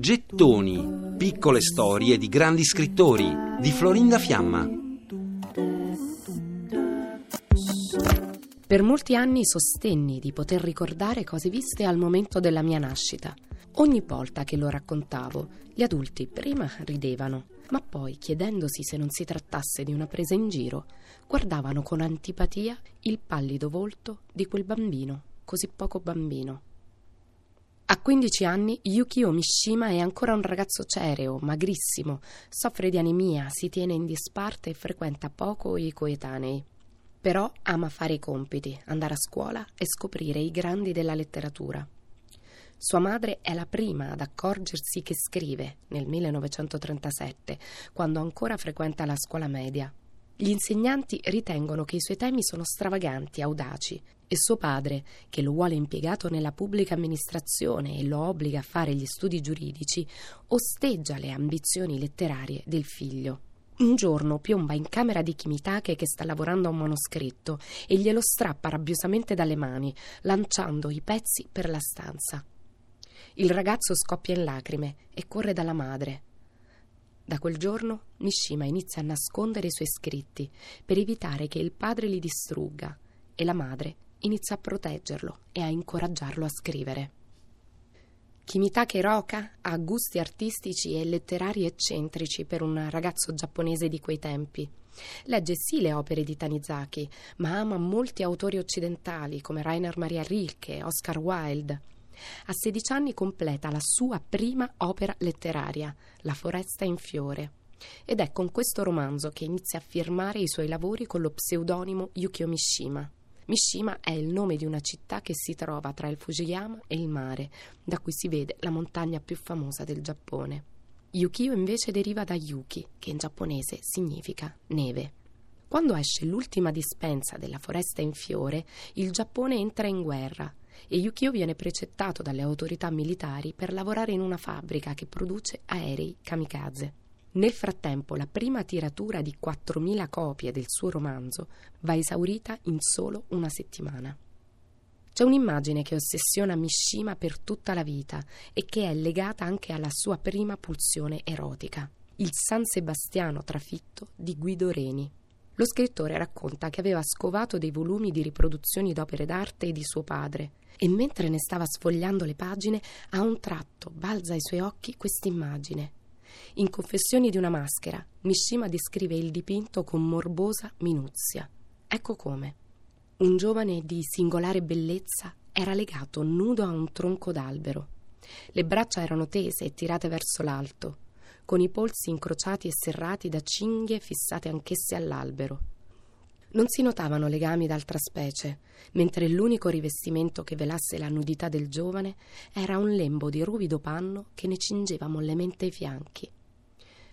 Gettoni, piccole storie di grandi scrittori di Florinda Fiamma. Per molti anni sostenni di poter ricordare cose viste al momento della mia nascita. Ogni volta che lo raccontavo, gli adulti prima ridevano, ma poi, chiedendosi se non si trattasse di una presa in giro, guardavano con antipatia il pallido volto di quel bambino, così poco bambino. A 15 anni Yukio Mishima è ancora un ragazzo cereo, magrissimo, soffre di anemia, si tiene in disparte e frequenta poco i coetanei. Però ama fare i compiti, andare a scuola e scoprire i grandi della letteratura. Sua madre è la prima ad accorgersi che scrive, nel 1937, quando ancora frequenta la scuola media. Gli insegnanti ritengono che i suoi temi sono stravaganti, audaci, e suo padre, che lo vuole impiegato nella pubblica amministrazione e lo obbliga a fare gli studi giuridici, osteggia le ambizioni letterarie del figlio. Un giorno piomba in camera di Kimitake che sta lavorando a un manoscritto e glielo strappa rabbiosamente dalle mani, lanciando i pezzi per la stanza. Il ragazzo scoppia in lacrime e corre dalla madre. Da quel giorno Mishima inizia a nascondere i suoi scritti per evitare che il padre li distrugga e la madre inizia a proteggerlo e a incoraggiarlo a scrivere. Kimitake Roka ha gusti artistici e letterari eccentrici per un ragazzo giapponese di quei tempi. Legge sì le opere di Tanizaki, ma ama molti autori occidentali come Rainer Maria Rilke, Oscar Wilde. A 16 anni completa la sua prima opera letteraria, La foresta in fiore. Ed è con questo romanzo che inizia a firmare i suoi lavori con lo pseudonimo Yukio Mishima. Mishima è il nome di una città che si trova tra il Fujiyama e il mare, da cui si vede la montagna più famosa del Giappone. Yukio invece deriva da Yuki, che in giapponese significa neve. Quando esce l'ultima dispensa della foresta in fiore, il Giappone entra in guerra e Yukio viene precettato dalle autorità militari per lavorare in una fabbrica che produce aerei kamikaze. Nel frattempo, la prima tiratura di 4.000 copie del suo romanzo va esaurita in solo una settimana. C'è un'immagine che ossessiona Mishima per tutta la vita e che è legata anche alla sua prima pulsione erotica, il San Sebastiano trafitto di Guido Reni. Lo scrittore racconta che aveva scovato dei volumi di riproduzioni d'opere d'arte di suo padre e mentre ne stava sfogliando le pagine, a un tratto balza ai suoi occhi quest'immagine in Confessioni di una maschera, Mishima descrive il dipinto con morbosa minuzia. Ecco come. Un giovane di singolare bellezza era legato nudo a un tronco d'albero. Le braccia erano tese e tirate verso l'alto, con i polsi incrociati e serrati da cinghie fissate anch'esse all'albero. Non si notavano legami d'altra specie, mentre l'unico rivestimento che velasse la nudità del giovane era un lembo di ruvido panno che ne cingeva mollemente i fianchi.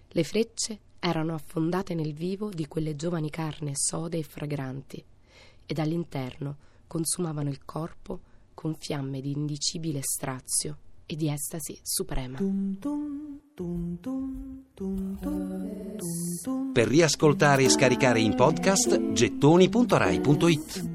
Le frecce erano affondate nel vivo di quelle giovani carne sode e fragranti, e dall'interno consumavano il corpo con fiamme di indicibile strazio e di estasi suprema. Per riascoltare e scaricare in podcast gettoni.rai.it